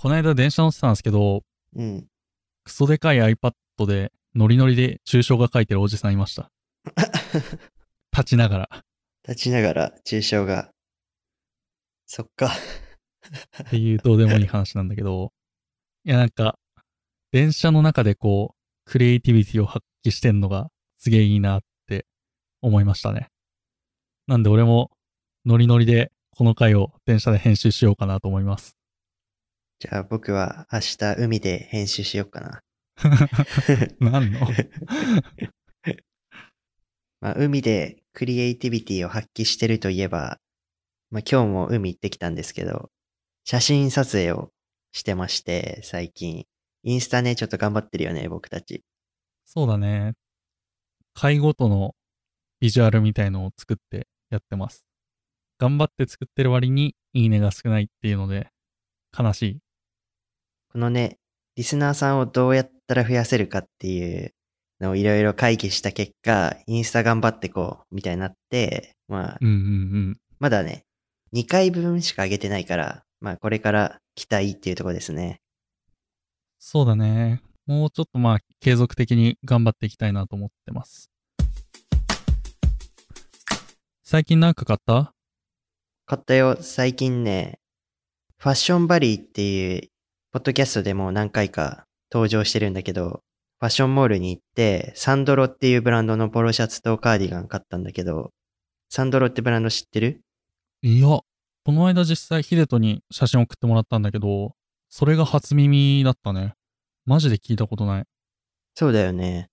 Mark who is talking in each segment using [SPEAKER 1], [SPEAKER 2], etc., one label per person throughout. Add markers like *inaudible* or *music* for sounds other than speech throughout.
[SPEAKER 1] この間電車乗ってたんですけど、
[SPEAKER 2] うん。
[SPEAKER 1] クソでかい iPad でノリノリで抽象画描いてるおじさんいました。*laughs* 立ちながら。
[SPEAKER 2] 立ちながら抽象が。そっか。
[SPEAKER 1] っていうどうでもいい話なんだけど、いやなんか、電車の中でこう、クリエイティビティを発揮してんのがすげえいいなって思いましたね。なんで俺もノリノリでこの回を電車で編集しようかなと思います。
[SPEAKER 2] じゃあ僕は明日海で編集しようかな。*laughs*
[SPEAKER 1] 何の？*laughs*
[SPEAKER 2] まあ、海でクリエイティビティを発揮してるといえば、まあ、今日も海行ってきたんですけど、写真撮影をしてまして、最近。インスタね、ちょっと頑張ってるよね、僕たち。
[SPEAKER 1] そうだね。回ごとのビジュアルみたいのを作ってやってます。頑張って作ってる割にいいねが少ないっていうので、悲しい。
[SPEAKER 2] このね、リスナーさんをどうやったら増やせるかっていうのをいろいろ会議した結果、インスタ頑張ってこう、みたいになって、まあ
[SPEAKER 1] う、んうんうん。
[SPEAKER 2] まだね、2回分しか上げてないから、まあこれから期待っていうところですね。
[SPEAKER 1] そうだね。もうちょっとまあ、継続的に頑張っていきたいなと思ってます。最近なんか買った？
[SPEAKER 2] 買ったよ、最近ね、ファッションバリーっていう、ポッドキャストでも何回か登場してるんだけど、ファッションモールに行って、サンドロっていうブランドのポロシャツとカーディガン買ったんだけど、サンドロってブランド知ってる？
[SPEAKER 1] いや、この間実際ヒデトに写真送ってもらったんだけど、それが初耳だったね。マジで聞いたことない。
[SPEAKER 2] そうだよね。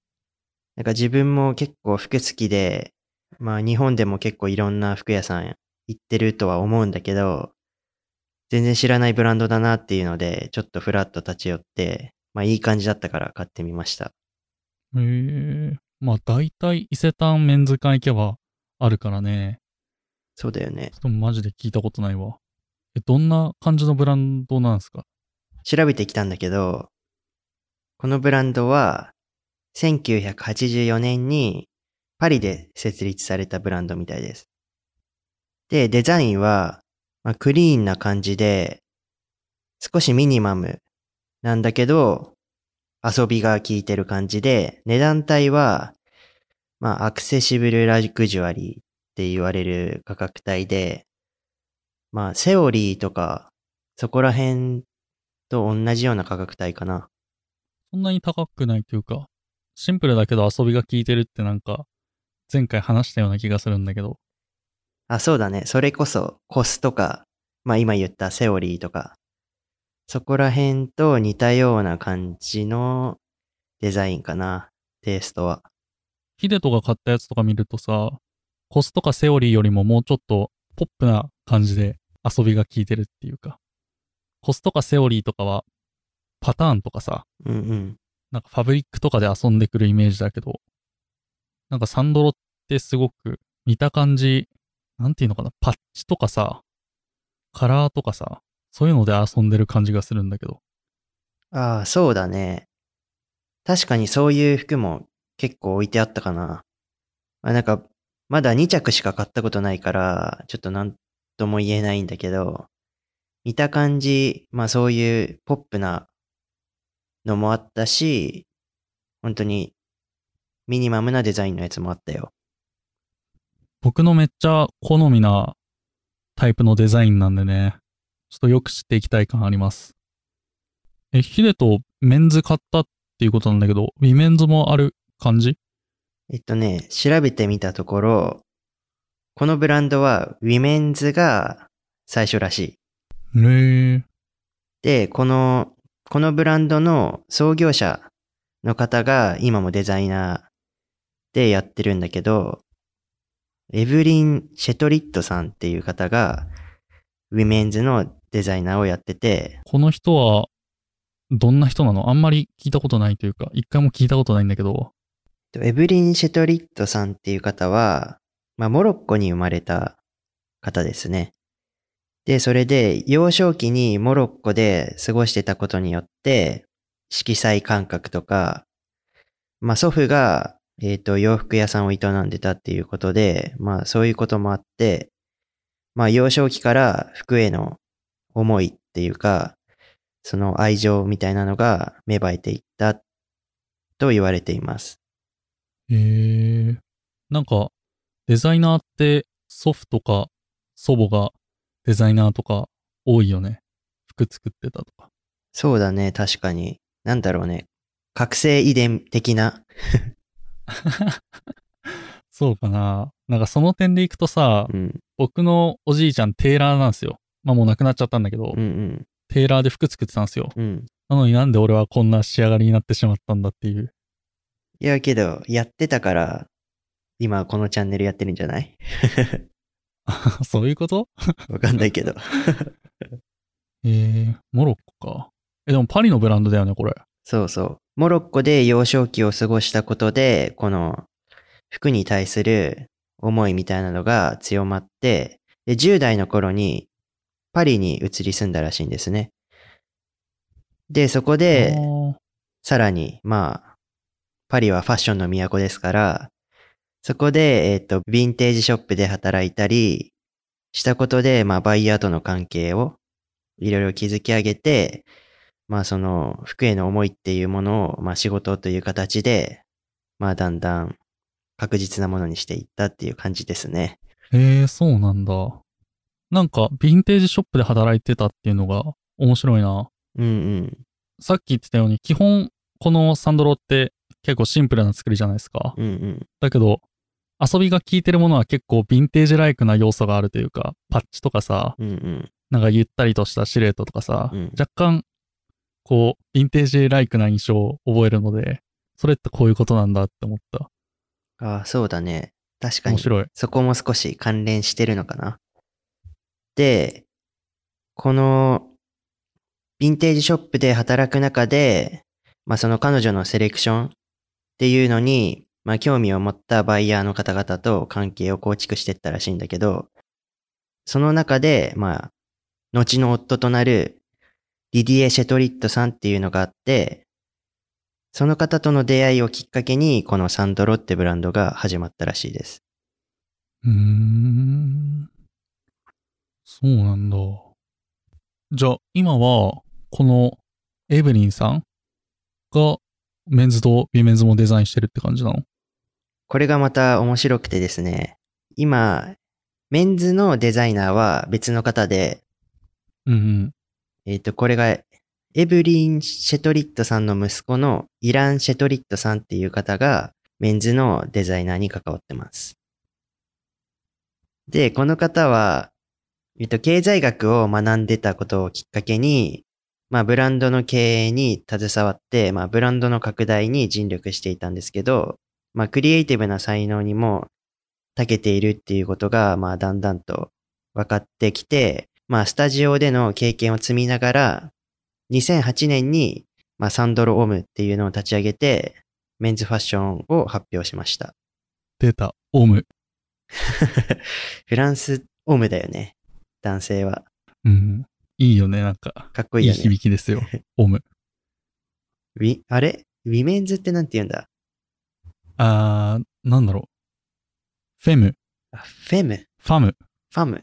[SPEAKER 2] なんか自分も結構服好きで、まあ日本でも結構いろんな服屋さん行ってるとは思うんだけど、全然知らないブランドだなっていうので、ちょっとフラッと立ち寄って、まあいい感じだったから買ってみました。
[SPEAKER 1] へえ。まあ大体伊勢丹メンズ館行けばあるからね。
[SPEAKER 2] そうだよね。
[SPEAKER 1] ちょっとマジで聞いたことないわ。え、どんな感じのブランドなんですか？
[SPEAKER 2] 調べてきたんだけど、このブランドは、1984年にパリで設立されたブランドみたいです。で、デザインは、まあ、クリーンな感じで、少しミニマムなんだけど、遊びが効いてる感じで、値段帯は、まあ、アクセシブルラグジュアリーって言われる価格帯で、まあ、セオリーとか、そこら辺と同じような価格帯かな。
[SPEAKER 1] そんなに高くないというか、シンプルだけど遊びが効いてるってなんか、前回話したような気がするんだけど。
[SPEAKER 2] あ、そうだね。それこそ、コスとか、まあ今言ったセオリーとか、そこら辺と似たような感じのデザインかな。テイストは。
[SPEAKER 1] ヒデトが買ったやつとか見るとさ、コスとかセオリーよりももうちょっとポップな感じで遊びが効いてるっていうか、コスとかセオリーとかはパターンとかさ、
[SPEAKER 2] うんうん。
[SPEAKER 1] なんかファブリックとかで遊んでくるイメージだけど、なんかサンドロってすごく見た感じ、なんていうのかな、パッチとかさ、カラーとかさ、そういうので遊んでる感じがするんだけど。
[SPEAKER 2] ああ、そうだね。確かにそういう服も結構置いてあったかな。あなんか、まだ2着しか買ったことないから、ちょっとなんとも言えないんだけど、見た感じ、まあそういうポップなのもあったし、本当にミニマムなデザインのやつもあったよ。
[SPEAKER 1] 僕のめっちゃ好みなタイプのデザインなんでね、ちょっとよく知っていきたい感あります。え、ヒデとメンズ買ったっていうことなんだけど、ウィメンズもある感じ？
[SPEAKER 2] えっとね、調べてみたところ、このブランドはウィメンズが最初らしい。
[SPEAKER 1] へえ。
[SPEAKER 2] で、この、このブランドの創業者の方が今もデザイナーでやってるんだけど、エブリン・シェトリットさんっていう方がウィメンズのデザイナーをやってて、
[SPEAKER 1] この人は、どんな人なの？あんまり聞いたことないというか、一回も聞いたことないんだけど、
[SPEAKER 2] エブリン・シェトリットさんっていう方は、まあ、モロッコに生まれた方ですね。で、それで幼少期にモロッコで過ごしてたことによって、色彩感覚とか、まあ祖父が、えっ、と、洋服屋さんを営んでたっていうことで、まあそういうこともあって、まあ幼少期から服への思いっていうか、その愛情みたいなのが芽生えていったと言われています。
[SPEAKER 1] へえ。なんか、デザイナーって祖父とか祖母がデザイナーとか多いよね。服作ってたとか。
[SPEAKER 2] そうだね、確かに。なんだろうね。覚醒遺伝的な。*laughs*
[SPEAKER 1] そうかな。なんかその点でいくとさ、
[SPEAKER 2] うん。
[SPEAKER 1] 僕のおじいちゃんテーラーなんですよ。まあもう亡くなっちゃったんだけど、
[SPEAKER 2] うんうん。
[SPEAKER 1] テーラーで服作ってたんですよ。
[SPEAKER 2] うん。
[SPEAKER 1] なのになんで俺はこんな仕上がりになってしまったんだっていう。
[SPEAKER 2] いや、けど、やってたから、今このチャンネルやってるんじゃない？*laughs*
[SPEAKER 1] そういうこと？
[SPEAKER 2] わかんないけど。*laughs*
[SPEAKER 1] えー、モロッコか。え、でもパリのブランドだよね、これ。
[SPEAKER 2] そうそう。モロッコで幼少期を過ごしたことで、この服に対する思いみたいなのが強まって、で、10代の頃にパリに移り住んだらしいんですね。で、そこでさらに、まあ、パリはファッションの都ですから、そこで、えっ、と、ヴィンテージショップで働いたりしたことで、まあ、バイヤーとの関係をいろいろ築き上げて、まあ、その、服への思いっていうものを、まあ、仕事という形で、まあ、だんだん確実なものにしていったっていう感じですね。
[SPEAKER 1] へえ、そうなんだ。なんか、ヴィンテージショップで働いてたっていうのが面白いな。
[SPEAKER 2] うんうん。
[SPEAKER 1] さっき言ってたように、基本、このサンドロって結構シンプルな作りじゃないですか。
[SPEAKER 2] うんうん。
[SPEAKER 1] だけど、遊びが効いてるものは結構ヴィンテージライクな要素があるというか、パッチとかさ、
[SPEAKER 2] うんうん。
[SPEAKER 1] なんかゆったりとしたシルエットとかさ、
[SPEAKER 2] うん
[SPEAKER 1] 若干、こう、ヴィンテージライクな印象を覚えるので、それってこういうことなんだって思った。
[SPEAKER 2] ああ、そうだね。確かに。
[SPEAKER 1] 面白い。
[SPEAKER 2] そこも少し関連してるのかな。で、この、ヴィンテージショップで働く中で、まあその彼女のセレクションっていうのに、まあ興味を持ったバイヤーの方々と関係を構築していったらしいんだけど、その中で、まあ、後の夫となるディディエ・シェトリットさんっていうのがあって、その方との出会いをきっかけに、このサンドロってブランドが始まったらしいです。
[SPEAKER 1] うーん。そうなんだ。じゃあ、今は、このエブリンさんがメンズとウィメンズもデザインしてるって感じなの？
[SPEAKER 2] これがまた面白くてですね、今、メンズのデザイナーは別の方で、
[SPEAKER 1] うんうん。
[SPEAKER 2] えっ、と、これが、エブリン・シェトリットさんの息子のイラン・シェトリットさんっていう方が、メンズのデザイナーに関わってます。で、この方は、えっと、経済学を学んでたことをきっかけに、まあ、ブランドの経営に携わって、まあ、ブランドの拡大に尽力していたんですけど、まあ、クリエイティブな才能にも長けているっていうことが、まあ、だんだんと分かってきて、まあ、スタジオでの経験を積みながら、2008年に、まあ、サンドロ・ homme っていうのを立ち上げて、メンズファッションを発表しました。
[SPEAKER 1] 出た、 homme。*laughs*
[SPEAKER 2] フランス・ homme だよね。男性は。
[SPEAKER 1] うん。いいよね、なんか。いい
[SPEAKER 2] かっこいいよね。
[SPEAKER 1] 響きですよ。*laughs* homme。
[SPEAKER 2] ウィ、あれ？ウィメンズってなんて言うんだ？
[SPEAKER 1] あー、なんだろう。フェム、
[SPEAKER 2] あフェム、
[SPEAKER 1] ファム、
[SPEAKER 2] ファム。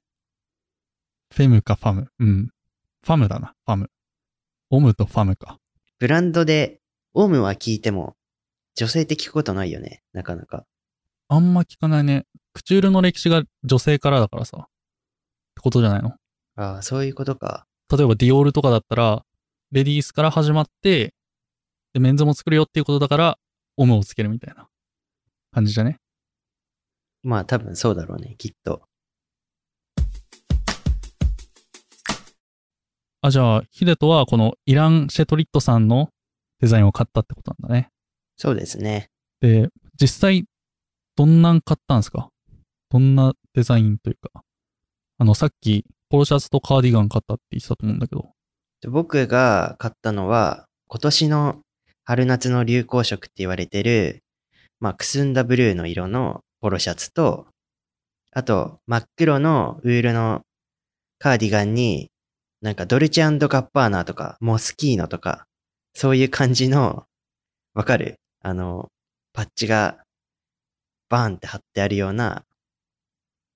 [SPEAKER 1] フェムかファム。うん。ファムだな、ファム。オムとファムか。
[SPEAKER 2] ブランドで、オムは聞いても、女性って聞くことないよね。なかなか。
[SPEAKER 1] あんま聞かないね。クチュールの歴史が女性からだからさ。ってことじゃないの？
[SPEAKER 2] ああ、そういうことか。
[SPEAKER 1] 例えばディオールとかだったら、レディースから始まって、で、メンズも作るよっていうことだから、オムをつけるみたいな感じじゃね？
[SPEAKER 2] まあ多分そうだろうね、きっと。
[SPEAKER 1] あ、じゃあ、ヒデトはこのイラン・シェトリットさんのデザインを買ったってことなんだね。
[SPEAKER 2] そうですね。
[SPEAKER 1] で、実際、どんなん買ったんですか？どんなデザインというか。あの、さっき、ポロシャツとカーディガン買ったって言ってたと思うんだけど。
[SPEAKER 2] で僕が買ったのは、今年の春夏の流行色って言われてる、まあ、くすんだブルーの色のポロシャツと、あと、真っ黒のウールのカーディガンに、なんかドルチェガッパーナとか、モスキーノとか、そういう感じの、わかる？あの、パッチがバーンって貼ってあるような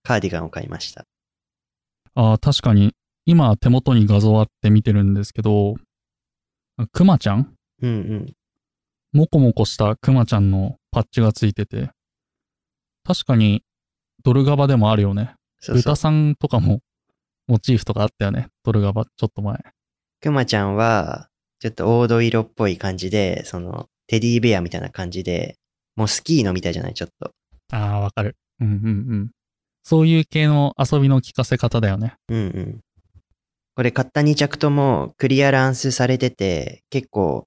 [SPEAKER 2] カーディガンを買いました。
[SPEAKER 1] ああ、確かに、今手元に画像あって見てるんですけど、クマちゃん？
[SPEAKER 2] うんうん。
[SPEAKER 1] もこもこしたクマちゃんのパッチがついてて、確かにドルガバでもあるよね。
[SPEAKER 2] そうそう
[SPEAKER 1] 豚。さんとかもモチーフとかあったよね。ドルガバちょっと前。
[SPEAKER 2] くまちゃんは、ちょっと黄土色っぽい感じで、その、テディベアみたいな感じで、モスキーノみたいじゃない？ちょっと。
[SPEAKER 1] ああ、わかる。うんうんうん。そういう系の遊びの聞かせ方だよね。
[SPEAKER 2] うんうん。これ買った2着ともクリアランスされてて、結構、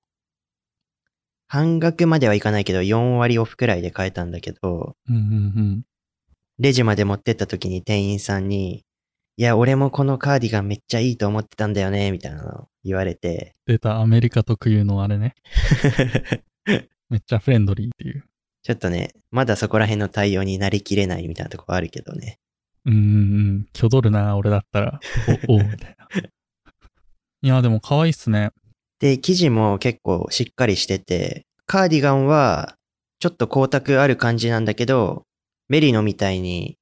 [SPEAKER 2] 半額まではいかないけど、4割オフくらいで買えたんだけど、
[SPEAKER 1] うんうんうん。
[SPEAKER 2] レジまで持ってった時に店員さんに、いや、俺もこのカーディガンめっちゃいいと思ってたんだよね、みたいなのを言われて、
[SPEAKER 1] 出たアメリカ特有のあれね。*laughs* めっちゃフレンドリーっていう。
[SPEAKER 2] ちょっとね、まだそこら辺の対応になりきれないみたいなとこあるけどね。
[SPEAKER 1] うんうんうん。挙取るな、俺だったら。お、おう *laughs* みたいな。いや、でも可愛いっすね。
[SPEAKER 2] で、生地も結構しっかりしてて、カーディガンはちょっと光沢ある感じなんだけど、メリノみたいに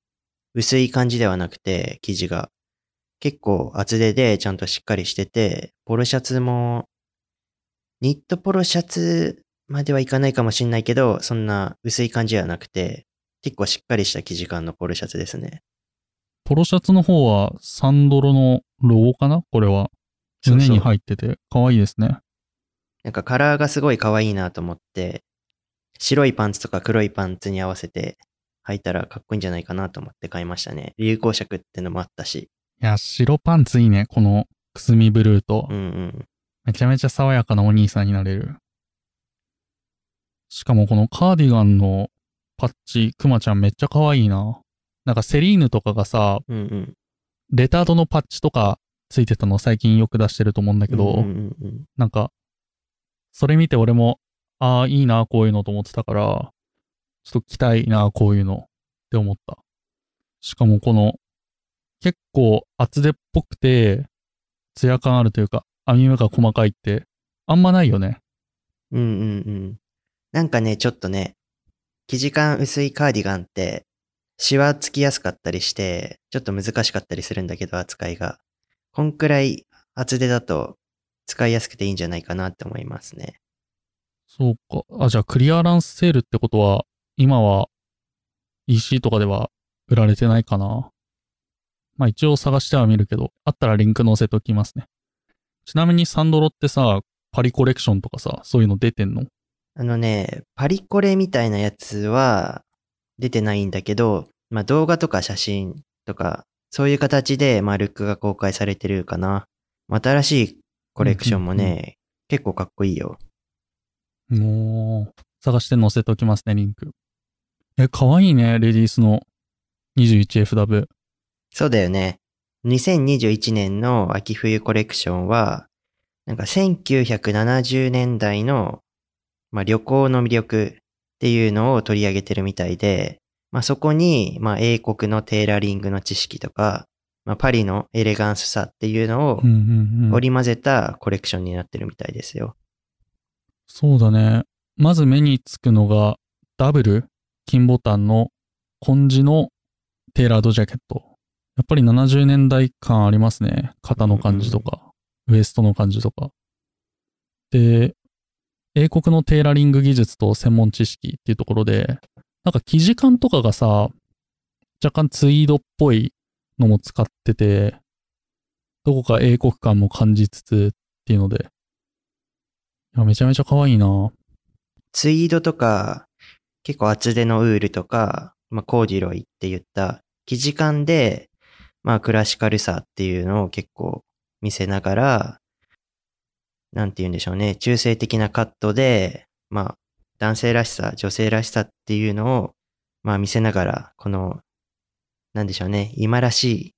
[SPEAKER 2] 薄い感じではなくて、生地が。結構厚手でちゃんとしっかりしてて、ポロシャツも、ニットポロシャツまではいかないかもしんないけど、そんな薄い感じではなくて、結構しっかりした生地感のポロシャツですね。
[SPEAKER 1] ポロシャツの方はサンドロのロゴかな？これは。胸に入ってて可愛いですね。
[SPEAKER 2] なんかカラーがすごい可愛いなと思って、白いパンツとか黒いパンツに合わせて履いたらかっこいいんじゃないかなと思って買いましたね。流行色ってのもあったし。
[SPEAKER 1] いや、白パンツいいね。このくすみブルーと
[SPEAKER 2] う。んうん。
[SPEAKER 1] めちゃめちゃ爽やかなお兄さんになれる。しかもこのカーディガンのパッチ、クマちゃんめっちゃ可愛いな。なんかセリーヌとかがさ、
[SPEAKER 2] うんうん。
[SPEAKER 1] レタードのパッチとかついてたの最近よく出してると思うんだけど、
[SPEAKER 2] うんうんうん
[SPEAKER 1] なんか、それ見て俺も、ああ、いいな、こういうのと思ってたから、ちょっと着たいな、こういうのって思った。しかもこの、結構厚手っぽくて、ツヤ感あるというか、編み目が細かいって、あんまないよね。
[SPEAKER 2] うんうんうん。なんかね、ちょっとね、生地感薄いカーディガンって、シワつきやすかったりして、ちょっと難しかったりするんだけど、扱いが。こんくらい厚手だと使いやすくていいんじゃないかなって思いますね。
[SPEAKER 1] そうか。あ、じゃあクリアランスセールってことは、今は EC とかでは売られてないかな。まあ一応探してはみるけど、あったらリンク載せときますね。ちなみにサンドロってさ、パリコレクションとかさ、そういうの出てんの？
[SPEAKER 2] あのね、パリコレみたいなやつは出てないんだけど、まあ動画とか写真とか、そういう形で、まあルックが公開されてるかな。まあ新しいコレクションもね、
[SPEAKER 1] うんうん
[SPEAKER 2] 結構かっこいいよ。
[SPEAKER 1] もう、探して載せておきますね、リンク。え、かわいいね、レディースの 21FW。
[SPEAKER 2] そうだよね。2021年の秋冬コレクションは、なんか1970年代の、まあ、旅行の魅力っていうのを取り上げてるみたいで、まあ、そこに、まあ、英国のテーラリングの知識とか、まあ、パリのエレガンスさっていうのを
[SPEAKER 1] うんうんうん。
[SPEAKER 2] 織り交ぜたコレクションになってるみたいですよ。
[SPEAKER 1] そうだね。まず目につくのが、ダブル、金ボタンの紺地のテーラードジャケット。やっぱり70年代感ありますね。肩の感じとか、ウエストの感じとか。で、英国のテーラリング技術と専門知識っていうところで、なんか生地感とかがさ、若干ツイードっぽいのも使ってて、どこか英国感も感じつつっていうので、いや、めちゃめちゃ可愛いな。
[SPEAKER 2] ツイードとか、結構厚手のウールとか、まあ、コーデュロイって言った生地感で、まあ、クラシカルさっていうのを結構見せながら、なんて言うんでしょうね、中性的なカットで、まあ、男性らしさ、女性らしさっていうのを、まあ見せながら、この、なんでしょうね、今らしい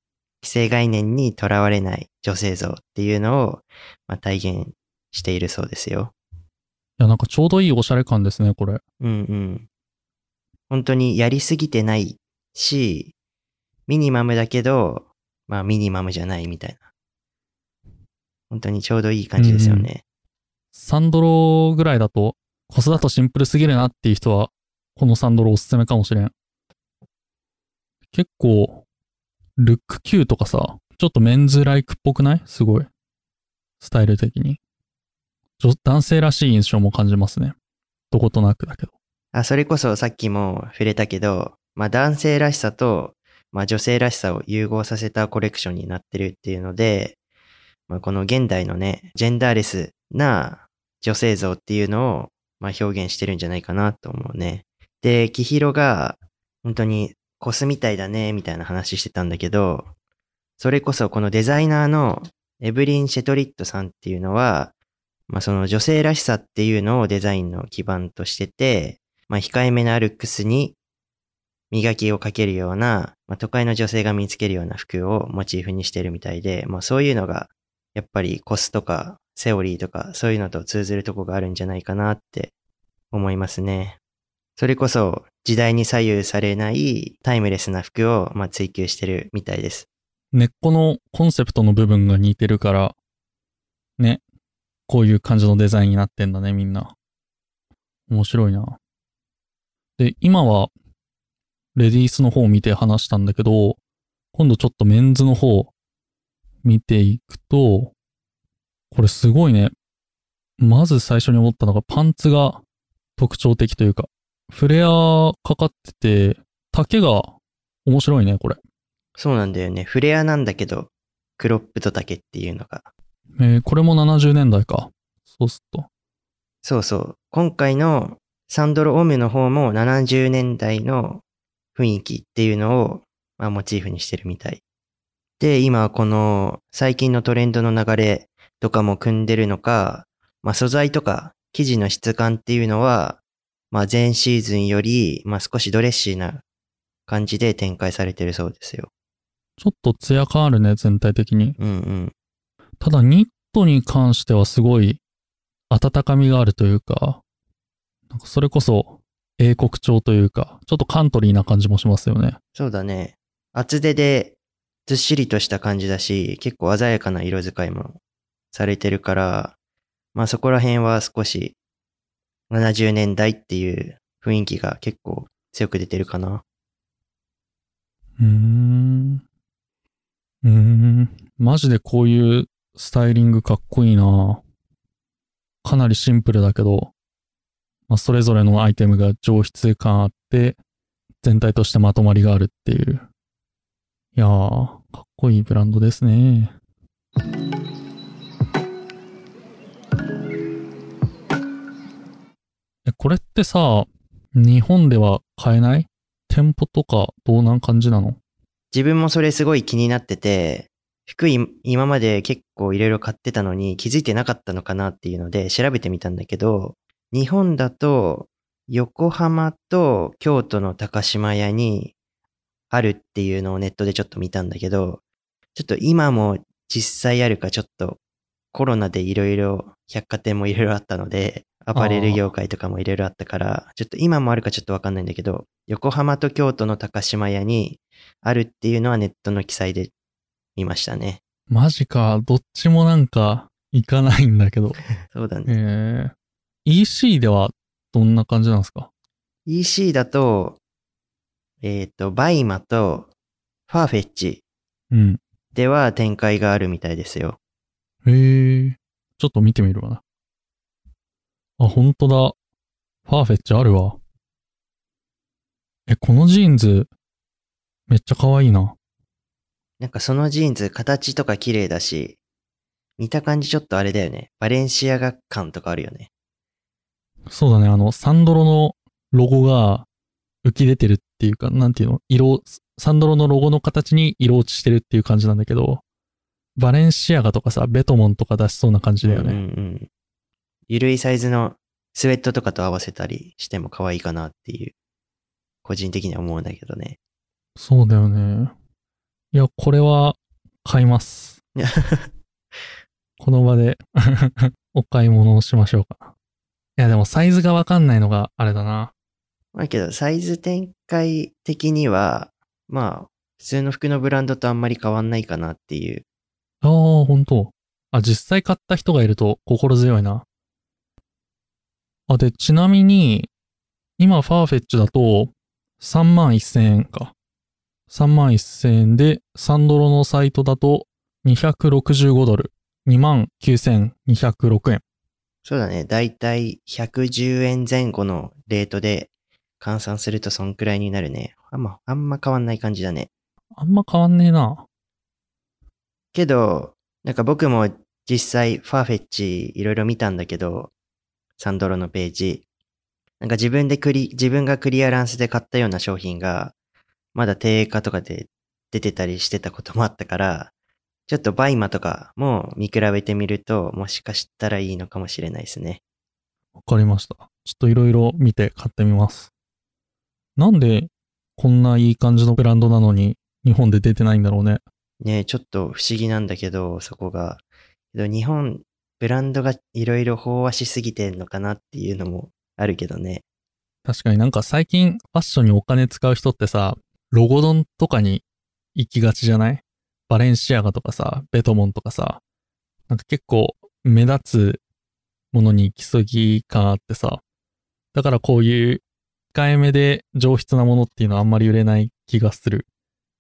[SPEAKER 2] 既成概念にとらわれない女性像っていうのを、まあ、体現しているそうですよ。
[SPEAKER 1] いや、なんかちょうどいいおしゃれ感ですね、これ。
[SPEAKER 2] うんうん。本当にやりすぎてないし、ミニマムだけど、まあミニマムじゃないみたいな。本当にちょうどいい感じですよね。
[SPEAKER 1] サンドロぐらいだと、コスだとシンプルすぎるなっていう人は、このサンドロおすすめかもしれん。結構、ルック Q とかさ、ちょっとメンズライクっぽくない？すごい。スタイル的に。男性らしい印象も感じますね。どことなくだけど。
[SPEAKER 2] あ、それこそさっきも触れたけど、まあ男性らしさと、まあ女性らしさを融合させたコレクションになってるっていうので、まあこの現代のね、ジェンダーレスな女性像っていうのを、まあ表現してるんじゃないかなと思うね。で、キヒロが、本当にコスみたいだね、みたいな話してたんだけど、それこそこのデザイナーのエブリン・シェトリットさんっていうのは、まあその女性らしさっていうのをデザインの基盤としてて、まあ控えめなルックスに磨きをかけるような、まあ都会の女性が見つけるような服をモチーフにしてるみたいで、まあそういうのがやっぱりコスとかセオリーとかそういうのと通ずるとこがあるんじゃないかなって思いますね。それこそ時代に左右されないタイムレスな服をまあ追求してるみたいです。
[SPEAKER 1] 根っこのコンセプトの部分が似てるから、ね、こういう感じのデザインになってんだね、みんな。面白いな。で、今は、レディースの方を見て話したんだけど、今度ちょっとメンズの方見ていくと、これすごいね。まず最初に思ったのがパンツが特徴的というか、フレアかかってて、丈が面白いね、これ。
[SPEAKER 2] そうなんだよね。フレアなんだけど、クロップと丈っていうのが。
[SPEAKER 1] えーこれも70年代か。そうすっと。
[SPEAKER 2] そうそう。今回のサンドロ・オムの方も70年代の雰囲気っていうのを、まあ、モチーフにしてるみたい。で、今この最近のトレンドの流れとかも組んでるのか、まあ、素材とか生地の質感っていうのは、まあ、前シーズンより、まあ、少しドレッシーな感じで展開されてるそうですよ。
[SPEAKER 1] ちょっとツヤ感あるね、全体的に。
[SPEAKER 2] うんうん。
[SPEAKER 1] ただ、ニットに関してはすごい温かみがあるというか、なんかそれこそ英国調というか、ちょっとカントリーな感じもしますよね。
[SPEAKER 2] そうだね。厚手でずっしりとした感じだし、結構鮮やかな色使いもされてるから、まあそこら辺は少し70年代っていう雰囲気が結構強く出てるかな。
[SPEAKER 1] うーん。うーん。マジでこういうスタイリングかっこいいなかなりシンプルだけど、まあ、それぞれのアイテムが上質感あって、全体としてまとまりがあるっていう。いやー、かっこいいブランドですね。え、これってさ、日本では買えない？店舗とかどうなん感じなの？
[SPEAKER 2] 自分もそれすごい気になってて、服今まで結構いろいろ買ってたのに気づいてなかったのかなっていうので調べてみたんだけど、日本だと横浜と京都の高島屋にあるっていうのをネットでちょっと見たんだけど、ちょっと今も実際あるかちょっとコロナでいろいろ百貨店もいろいろあったので、アパレル業界とかもいろいろあったから、ちょっと今もあるかちょっとわかんないんだけど、横浜と京都の高島屋にあるっていうのはネットの記載で見ましたね。
[SPEAKER 1] マジか、どっちもなんか行かないんだけど。*laughs*
[SPEAKER 2] そうだね。
[SPEAKER 1] えー、EC ではどんな感じなんですか
[SPEAKER 2] ？EC だと、えっ、と、バイマとファーフェッチ
[SPEAKER 1] うん。
[SPEAKER 2] では展開があるみたいですよ。
[SPEAKER 1] へえ。ちょっと見てみるわな。あ、ほんとだ。ファーフェッチあるわ。え、このジーンズ、めっちゃ可愛いな。
[SPEAKER 2] なんかそのジーンズ形とか綺麗だし、見た感じちょっとあれだよね。バレンシアガ感とかあるよね。
[SPEAKER 1] そうだね、あの、サンドロのロゴが浮き出てるっていうか、なんていうの色、サンドロのロゴの形に色落ちしてるっていう感じなんだけど、バレンシアガとかさ、ベトモンとか出しそうな感じだよね。
[SPEAKER 2] うんうんうん。ゆるいサイズのスウェットとかと合わせたりしても可愛いかなっていう、個人的には思うんだけどね。
[SPEAKER 1] そうだよね。いや、これは買います。*laughs* この場で *laughs* お買い物をしましょうかな。いや、でもサイズがわかんないのがあれだな。
[SPEAKER 2] まあけど、サイズ展開的には、まあ、普通の服のブランドとあんまり変わんないかなっていう。
[SPEAKER 1] ああ、ほんと。あ、実際買った人がいると心強いな。あ、で、ちなみに、今、ファーフェッチだと、3万1000円か。3万1000円で、サンドロのサイトだと、265ドル。2万9206円。
[SPEAKER 2] そうだね。だいたい110円前後のレートで換算するとそんくらいになるね。あんま、あんま変わんない感じだね。
[SPEAKER 1] あんま変わんねえな。
[SPEAKER 2] けど、なんか僕も実際ファーフェッチいろいろ見たんだけど、サンドロのページ。なんか自分でクリ、自分がクリアランスで買ったような商品が、まだ定価とかで出てたりしてたこともあったから、ちょっとバイマとかも見比べてみると、もしかしたらいいのかもしれないですね。
[SPEAKER 1] わかりました。ちょっといろいろ見て買ってみます。なんでこんないい感じのブランドなのに日本で出てないんだろうね。
[SPEAKER 2] ねちょっと不思議なんだけど、そこが。日本、ブランドがいろいろ飽和しすぎてんのかなっていうのもあるけどね。
[SPEAKER 1] 確かになんか最近ファッションにお金使う人ってさ、ロゴドンとかに行きがちじゃない？バレンシアガとかさ、ベトモンとかさ、なんか結構目立つものに行き過ぎ感あってさ、だからこういう控えめで上質なものっていうのはあんまり売れない気がする。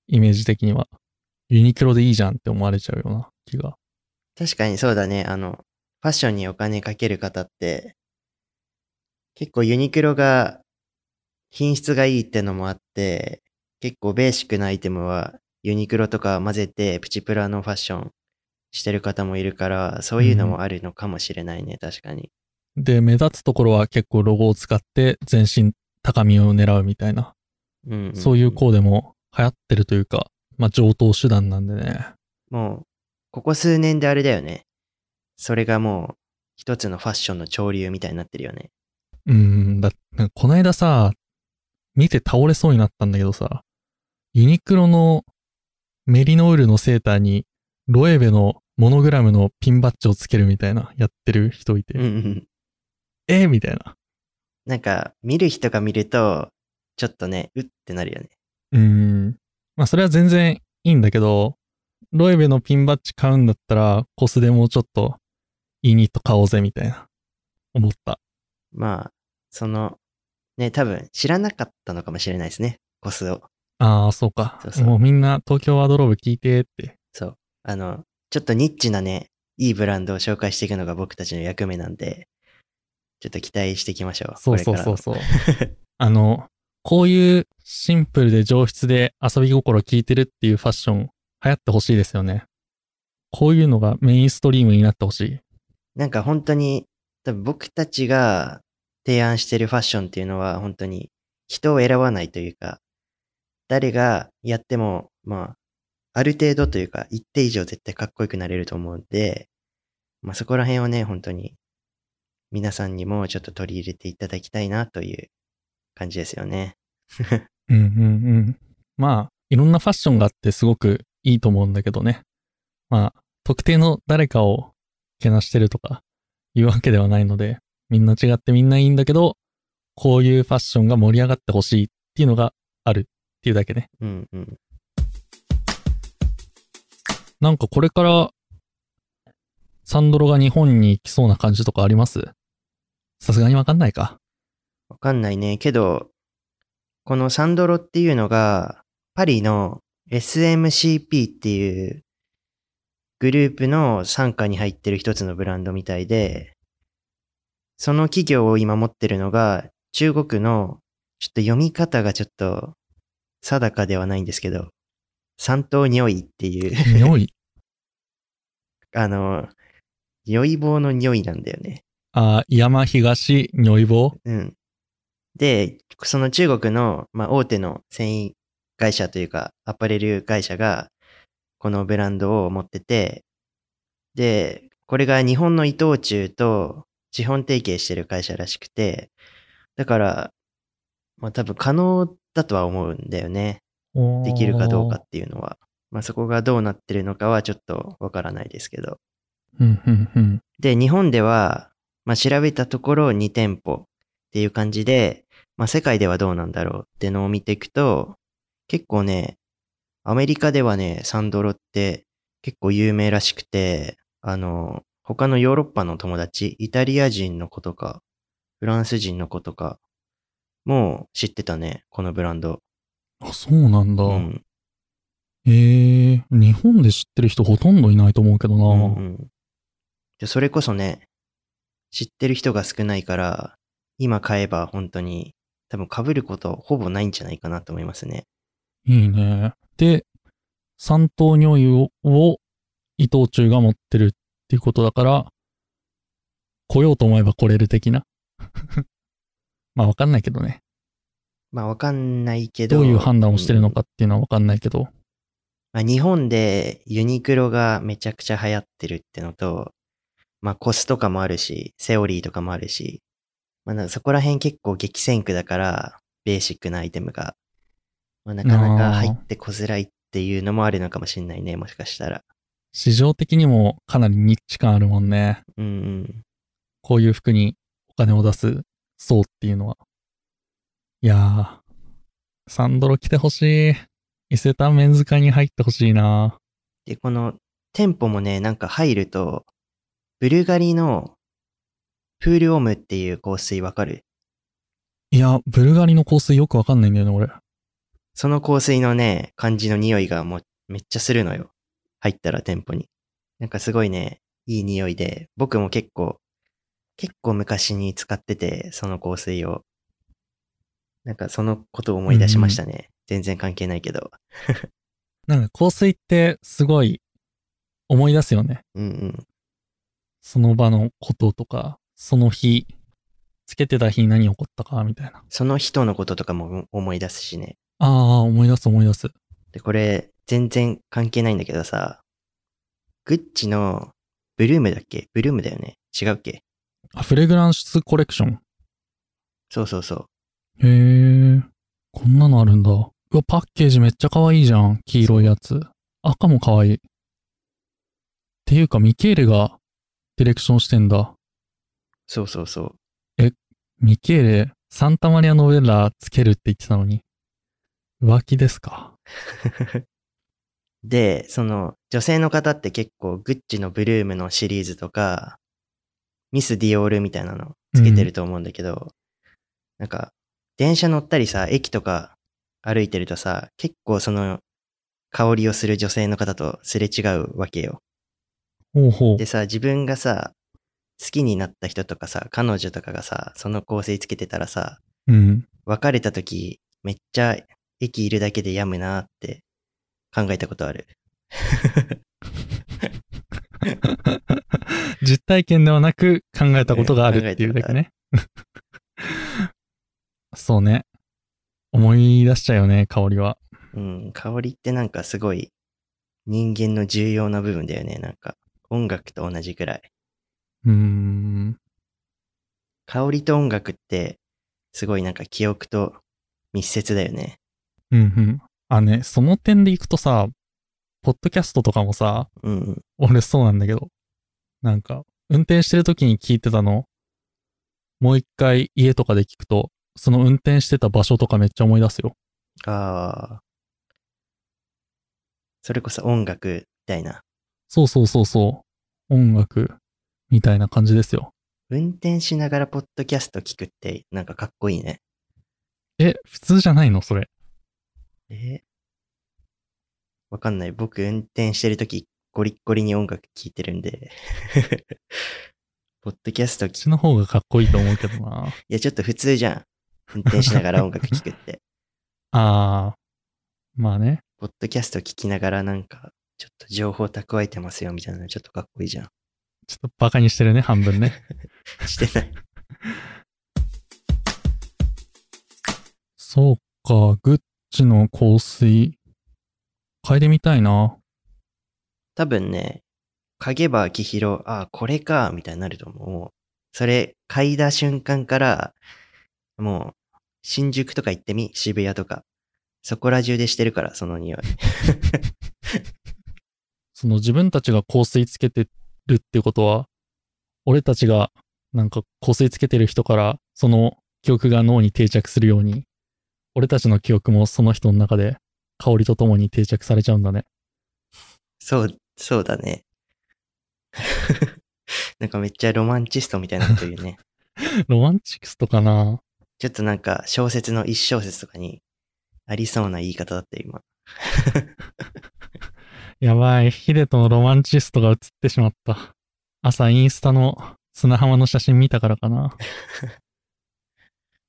[SPEAKER 1] イメージ的には。ユニクロでいいじゃんって思われちゃうような気が。
[SPEAKER 2] 確かにそうだね。あの、ファッションにお金かける方って、結構ユニクロが品質がいいってのもあって、結構ベーシックなアイテムはユニクロとか混ぜてプチプラのファッションしてる方もいるから、そういうのもあるのかもしれないね、確かに。
[SPEAKER 1] で、目立つところは結構ロゴを使って全身高みを狙うみたいな。
[SPEAKER 2] うんうん
[SPEAKER 1] そういうコーデも流行ってるというか、まあ上等手段なんでね。
[SPEAKER 2] もう、ここ数年であれだよね。それがもう、一つのファッションの潮流みたいになってるよね。
[SPEAKER 1] うーん、だこないださ、見て倒れそうになったんだけどさ、ユニクロのメリノールのセーターにロエベのモノグラムのピンバッジをつけるみたいなやってる人いて、
[SPEAKER 2] うんうん。
[SPEAKER 1] えーみたいな。
[SPEAKER 2] なんか、見る人が見ると、ちょっとね、うってなるよね。
[SPEAKER 1] うーん。まあそれは全然いいんだけど、ロエベのピンバッジ買うんだったら、コスでもうちょっといいニット買おうぜみたいな、思った。
[SPEAKER 2] まあ、その、ね、多分知らなかったのかもしれないですね。コスを。
[SPEAKER 1] ああ、そうか。
[SPEAKER 2] そうそう
[SPEAKER 1] もうみんな東京ワードローブ聞いてって。
[SPEAKER 2] そう。あの、ちょっとニッチなね、いいブランドを紹介していくのが僕たちの役目なんで、ちょっと期待していきましょう。
[SPEAKER 1] そうそうそう
[SPEAKER 2] う。
[SPEAKER 1] そう。*laughs* あの、こういうシンプルで上質で遊び心効いてるっていうファッション流行ってほしいですよね。こういうのがメインストリームになってほしい。
[SPEAKER 2] なんか本当に、多分僕たちが提案してるファッションっていうのは本当に人を選ばないというか、誰がやっても、まあ、ある程度というか、一定以上絶対かっこよくなれると思うんで、まあそこら辺をね、本当に皆さんにもちょっと取り入れていただきたいなという感じですよね。
[SPEAKER 1] うんうんうん。まあ、いろんなファッションがあってすごくいいと思うんだけどね。まあ、特定の誰かをけなしてるとかいうわけではないので、みんな違ってみんないいんだけど、こういうファッションが盛り上がってほしいっていうのがあるっていうだけね。
[SPEAKER 2] うんうん。
[SPEAKER 1] なんかこれから、サンドロが日本に来そうな感じとかあります？さすがにわかんないか。
[SPEAKER 2] わかんないね。けど、このサンドロっていうのが、パリの SMCP っていうグループの傘下に入ってる一つのブランドみたいで、その企業を今持ってるのが中国の、ちょっと読み方がちょっと定かではないんですけど、三島匂いっていう、
[SPEAKER 1] 匂い。*laughs*
[SPEAKER 2] あの、匂い棒の匂いなんだよね。
[SPEAKER 1] あ、山東如意棒？
[SPEAKER 2] うん。で、その中国の、まあ、大手の繊維会社というか、アパレル会社が、このブランドを持ってて、で、これが日本の伊藤忠と資本提携してる会社らしくて、だから、まあ多分可能だとは思うんだよね。できるかどうかっていうのは。まあそこがどうなってるのかはちょっとわからないですけど。で、日本では、まあ、調べたところ2店舗っていう感じで、まあ、世界ではどうなんだろうってのを見ていくと、結構ね、アメリカではね、サンドロって結構有名らしくて、あの、他のヨーロッパの友達、イタリア人の子とか、フランス人の子とか、もう知ってたね、このブランド。
[SPEAKER 1] あ、そうなんだ。
[SPEAKER 2] うん。
[SPEAKER 1] ええ日本で知ってる人ほとんどいないと思うけどな。
[SPEAKER 2] うんうんでそれこそね、知ってる人が少ないから、今買えば本当に多分被ることほぼないんじゃないかなと思いますね。
[SPEAKER 1] いいね。で、三糖尿油を伊藤忠が持ってるっていうことだから、来ようと思えば来れる的な。まあわかんないけどね。
[SPEAKER 2] まあわかんないけど。
[SPEAKER 1] どういう判断をしてるのかっていうのはわかんないけど。
[SPEAKER 2] まあ、日本でユニクロがめちゃくちゃ流行ってるってのと、まあコスとかもあるし、セオリーとかもあるし、まあそこら辺結構激戦区だから、ベーシックなアイテムが、まあ、なかなか入ってこづらいっていうのもあるのかもしれないね、もしかしたら。
[SPEAKER 1] 市場的にもかなりニッチ感あるもんね。
[SPEAKER 2] うんうん。
[SPEAKER 1] こういう服にお金を出す層っていうのは。いやー、サンドロ来てほしい。伊勢丹メンズ会に入ってほしいな。
[SPEAKER 2] で、この店舗もね、なんか入ると、ブルガリのプールオムっていう香水わかる？
[SPEAKER 1] いや、ブルガリの香水よくわかんないんだよね、俺。
[SPEAKER 2] その香水のね、感じの匂いがもうめっちゃするのよ。入ったら店舗に。なんかすごいね、いい匂いで、僕も結構、結構昔に使ってて、その香水を。なんかそのことを思い出しましたね。全然関係ないけど。
[SPEAKER 1] なんか香水ってすごい思い出すよね。
[SPEAKER 2] うんうん。
[SPEAKER 1] その場のこととか、その日、つけてた日に何起こったか、みたいな。
[SPEAKER 2] その人のこととかも思い出すしね。
[SPEAKER 1] ああ、思い出す思い出す。
[SPEAKER 2] で、これ、全然関係ないんだけどさ、グッチの、ブルームだっけ？ブルームだよね違うっけ？
[SPEAKER 1] あ、フレグランスコレクション？
[SPEAKER 2] そうそうそう。
[SPEAKER 1] へえ、こんなのあるんだ。うわ、パッケージめっちゃ可愛いじゃん。黄色いやつ。赤も可愛い。っていうか、ミケーレがディレクションしてんだ。
[SPEAKER 2] そうそうそう。
[SPEAKER 1] ミケーレ、サンタマリアノベラつけるって言ってたのに。浮気ですか？*laughs*
[SPEAKER 2] で、その、女性の方って結構、グッチのブルームのシリーズとか、ミス・ディオールみたいなのつけてると思うんだけど、なんか、電車乗ったりさ、駅とか歩いてるとさ、結構その、香りをする女性の方とすれ違うわけよ。
[SPEAKER 1] ほうほう
[SPEAKER 2] で。さ、自分がさ、好きになった人とかさ、彼女とかがさ、その香水つけてたらさ、
[SPEAKER 1] うん。
[SPEAKER 2] 別れた時、めっちゃ駅いるだけで病むなって考えたことある。*laughs*
[SPEAKER 1] 実体験ではなく考えたことがあるっていうだけね。*laughs* そうね。思い出しちゃうよね、香りは。
[SPEAKER 2] うん、香りってなんかすごい人間の重要な部分だよね。なんか音楽と同じくらい。
[SPEAKER 1] うーん。
[SPEAKER 2] 香りと音楽ってすごいなんか記憶と密接だよね。
[SPEAKER 1] うんうん。あね、その点でいくとさ、ポッドキャストとかもさ、
[SPEAKER 2] うんうん。
[SPEAKER 1] 俺そうなんだけど、なんか、運転してる時に聞いてたの、もう一回家とかで聞くと、その運転してた場所とかめっちゃ思い出すよ。
[SPEAKER 2] ああ。それこそ音楽みたいな。
[SPEAKER 1] そうそうそうそう。音楽みたいな感じですよ。
[SPEAKER 2] 運転しながらポッドキャスト聞くってなんかかっこいいね。
[SPEAKER 1] え、普通じゃないの？それ。
[SPEAKER 2] え？わかんない。僕運転してるときゴリッゴリに音楽聴いてるんで。*laughs* ポッドキャスト
[SPEAKER 1] こっ
[SPEAKER 2] き、
[SPEAKER 1] ちの方がかっこいいと思うけどな。
[SPEAKER 2] いやちょっと普通じゃん。運転しながら音楽聴くって。*laughs*
[SPEAKER 1] あー。まあね。
[SPEAKER 2] ポッドキャスト聞きながらなんか、ちょっと情報蓄えてますよみたいなのちょっとかっこいいじゃん。
[SPEAKER 1] ちょっとバカにしてるね、半分ね。*laughs*
[SPEAKER 2] してない。
[SPEAKER 1] そうか、グッチの香水、嗅いでみたいな。
[SPEAKER 2] 多分ね、影ばきひろ、あ、これか、みたいになると思うそれ、嗅いだ瞬間から、もう、新宿とか行ってみ、渋谷とか。そこら中でしてるから、その匂い。*laughs*
[SPEAKER 1] その自分たちが香水つけてるってことは、俺たちがなんか香水つけてる人からその記憶が脳に定着するように、俺たちの記憶もその人の中で香りとともに定着されちゃうんだね。
[SPEAKER 2] そう、そうだね。*laughs* なんかめっちゃロマンチストみたいなこと言うね。*laughs*
[SPEAKER 1] ロマンチクスとかな
[SPEAKER 2] ちょっとなんか小説の一小節とかにありそうな言い方だったよ今。*laughs*
[SPEAKER 1] やばい、ヒデとのロマンチストが映ってしまった。朝インスタの砂浜の写真見たからかな。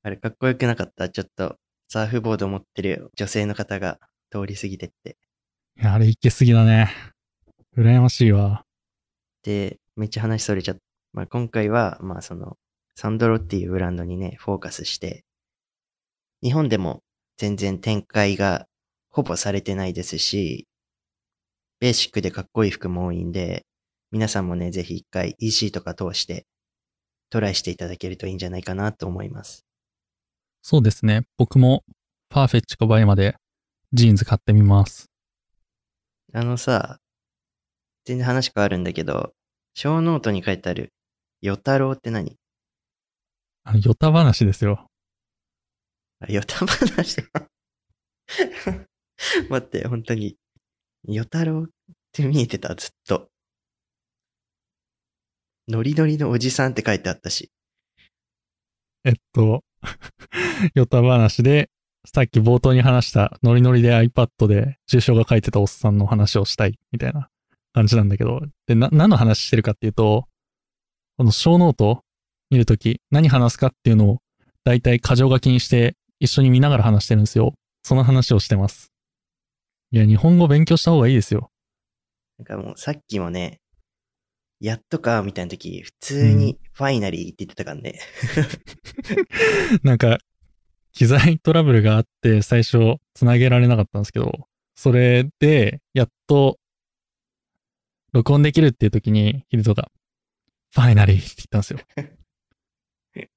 [SPEAKER 2] あれかっこよくなかった？ちょっとサーフボード持ってる女性の方が通り過ぎてって。
[SPEAKER 1] あれ行けすぎだね。羨ましいわ。
[SPEAKER 2] で、めっちゃ話それちゃった。まあ、今回は、まあその、サンドロっていうブランドにね、フォーカスして、日本でも全然展開がほぼされてないですし、ベーシックでかっこいい服も多いんで、皆さんもね、ぜひ一回 EC とか通してトライしていただけるといいんじゃないかなと思います。
[SPEAKER 1] そうですね。僕も、ファーフェッチかバイマで、ジーンズ買ってみます。
[SPEAKER 2] あのさ、全然話変わるんだけど、ショーノートに書いてある、ヨタロウって何？
[SPEAKER 1] あの、ヨタ話ですよ。
[SPEAKER 2] あ、ヨタ話？*laughs* 待って、本当に。ヨタロウって見えてた、ずっと。ノリノリのおじさんって書いてあったし。
[SPEAKER 1] えっと、*laughs* ヨタ話で、さっき冒頭に話したノリノリで iPad で重症が書いてたおっさんの話をしたいみたいな感じなんだけど、で、な、何の話してるかっていうと、このショーノート見るとき何話すかっていうのを大体箇条書きにして一緒に見ながら話してるんですよ。その話をしてます。いや、日本語勉強した方がいいですよ。
[SPEAKER 2] なんかもうさっきもね、やっとか、みたいな時、普通に finally って言ってたからね。*laughs*
[SPEAKER 1] なんか、機材トラブルがあって最初繋げられなかったんですけど、それで、やっと、録音できるっていう時に、ヒルトが、ファイナリーって言ったんですよ。
[SPEAKER 2] めっ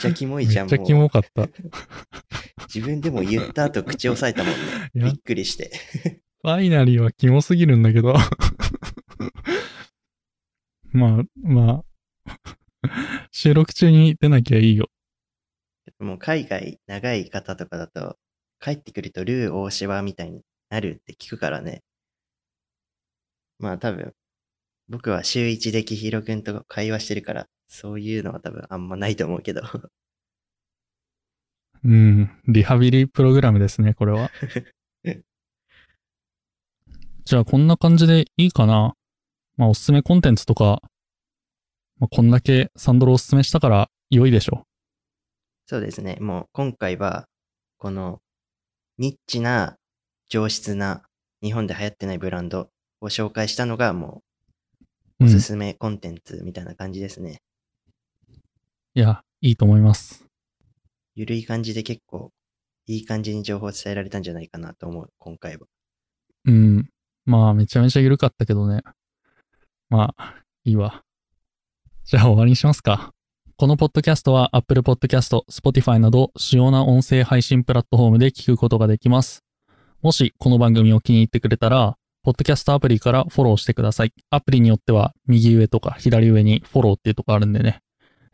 [SPEAKER 2] ちゃキモいじゃん、
[SPEAKER 1] めっちゃキ。モかった。
[SPEAKER 2] 自分でも言った後口押さえたもんね。びっくりして。
[SPEAKER 1] ファイナリーはキモすぎるんだけど。*laughs* まあ、まあ、*laughs* 収録中に出なきゃいいよ。
[SPEAKER 2] もう海外長い方とかだと、帰ってくるとルー大芝みたいになるって聞くからね。まあ多分、僕は週一でキヒロくんと会話してるから、そういうのは多分あんまないと思うけど。*laughs*
[SPEAKER 1] うん、リハビリプログラムですね、これは。*laughs* じゃあ、こんな感じでいいかな。まあ、おすすめコンテンツとか、まあ、こんだけサンドロおすすめしたから良いでしょ
[SPEAKER 2] そうですね。もう今回は、このニッチな上質な日本で流行ってないブランドを紹介したのがもう。おす
[SPEAKER 1] い
[SPEAKER 2] すめコンテンツみたいな感じですね。
[SPEAKER 1] や、いいと思います。
[SPEAKER 2] ゆるい感じで結構いい感じに情報を伝えられたんじゃないかなと思う、今回は。
[SPEAKER 1] うん。まあ、めちゃめちゃ緩かったけどね。まあ、いいわ。じゃあ終わりにしますか。このポッドキャストは Apple Podcast、Spotify など主要な音声配信プラットフォームで聞くことができます。もしこの番組を気に入ってくれたら、ポッドキャストアプリからフォローしてください。アプリによっては右上とか左上にフォローっていうとこあるんでね。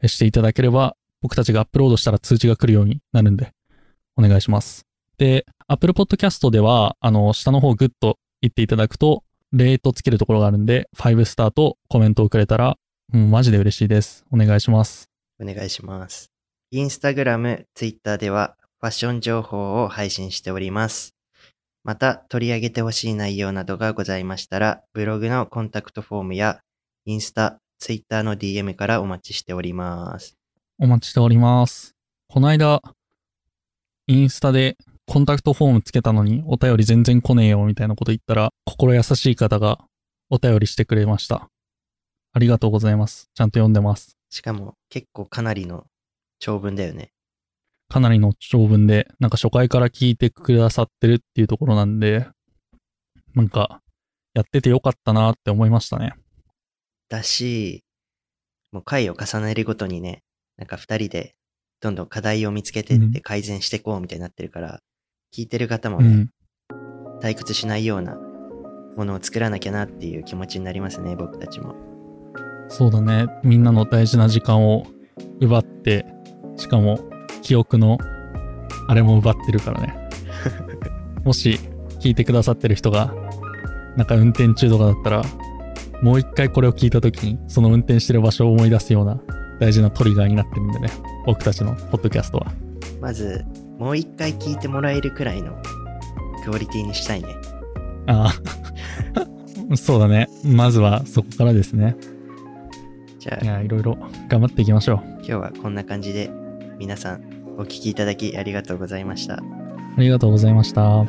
[SPEAKER 1] していただければ僕たちがアップロードしたら通知が来るようになるんで、お願いします。で、Apple Podcast では、あの、下の方グッと言っていただくと、レートつけるところがあるんで、5スターとコメントをくれたら、うん、マジで嬉しいです。お願いします。
[SPEAKER 2] お願いします。インスタグラム、ツイッターではファッション情報を配信しております。また、取り上げてほしい内容などがございましたら、ブログのコンタクトフォームや、インスタ、ツイッターの DM からお待ちしております。
[SPEAKER 1] お待ちしております。この間、インスタでコンタクトフォームつけたのにお便り全然来ねえよみたいなこと言ったら、心優しい方がお便りしてくれました。ありがとうございます。ちゃんと読んでます。
[SPEAKER 2] しかも、結構かなりの長文だよね。
[SPEAKER 1] かなりの長文で、なんか初回から聞いてくださってるっていうところなんで、なんか、やっててよかったなって思いましたね。
[SPEAKER 2] だし、もう回を重ねるごとにね、なんか二人でどんどん課題を見つけてって改善していこうみたいになってるから、聞いてる方もね、
[SPEAKER 1] うん。
[SPEAKER 2] 退屈しないようなものを作らなきゃなっていう気持ちになりますね、僕たちも。
[SPEAKER 1] そうだね。みんなの大事な時間を奪って、しかも記憶のあれも奪ってるからね。*laughs* もし聞いてくださってる人が、なんか運転中とかだったら、もう一回これを聞いた時に、その運転してる場所を思い出すような大事なトリガーになってるんでね。僕たちのポッドキャストは。
[SPEAKER 2] まず、もう一回聞いてもらえるくらいのクオリティにしたいね。
[SPEAKER 1] ああ。*laughs* そうだね。まずはそこからですね。
[SPEAKER 2] じゃあ
[SPEAKER 1] いや、いろいろ頑張っていきましょう。
[SPEAKER 2] 今日はこんな感じで皆さんお聞きいただきありがとうございました。
[SPEAKER 1] ありがとうございました。